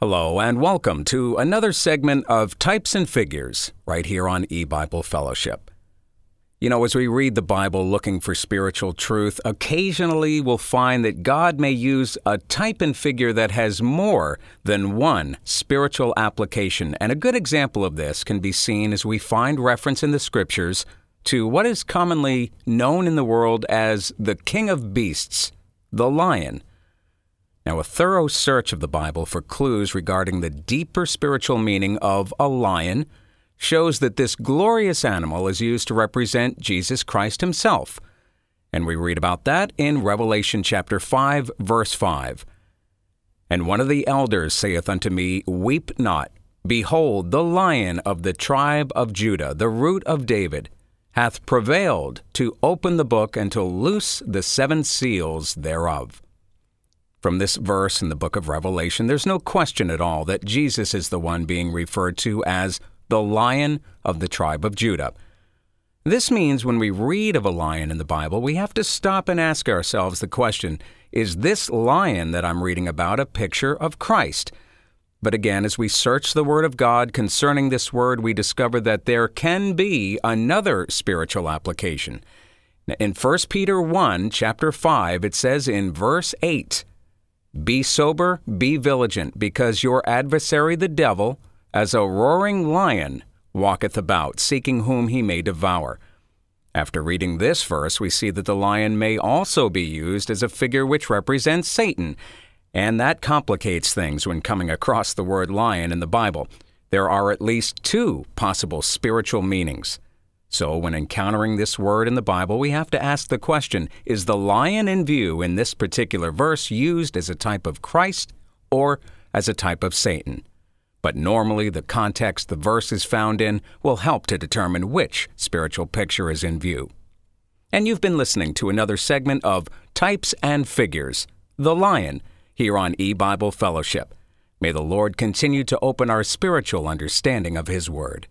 Hello, and welcome to another segment of Types and Figures right here on eBible Fellowship. You know, as we read the Bible looking for spiritual truth, occasionally we'll find that God may use a type and figure that has more than one spiritual application. And a good example of this can be seen as we find reference in the Scriptures to what is commonly known in the world as the King of Beasts, the lion. Now, a thorough search of the Bible for clues regarding the deeper spiritual meaning of a lion shows that this glorious animal is used to represent Jesus Christ himself. And we read about that in Revelation chapter 5, verse 5. And one of the elders saith unto me, Weep not. Behold, the lion of the tribe of Judah, the root of David, hath prevailed to open the book and to loose the seven seals thereof. From this verse in the book of Revelation, there's no question at all that Jesus is the one being referred to as the Lion of the tribe of Judah. This means when we read of a lion in the Bible, we have to stop and ask ourselves the question is this lion that I'm reading about a picture of Christ? But again, as we search the Word of God concerning this word, we discover that there can be another spiritual application. In 1 Peter 1, chapter 5, it says in verse 8, be sober, be vigilant, because your adversary the devil, as a roaring lion, walketh about, seeking whom he may devour. After reading this verse, we see that the lion may also be used as a figure which represents Satan, and that complicates things when coming across the word lion in the Bible. There are at least two possible spiritual meanings. So, when encountering this word in the Bible, we have to ask the question Is the lion in view in this particular verse used as a type of Christ or as a type of Satan? But normally, the context the verse is found in will help to determine which spiritual picture is in view. And you've been listening to another segment of Types and Figures The Lion here on eBible Fellowship. May the Lord continue to open our spiritual understanding of His Word.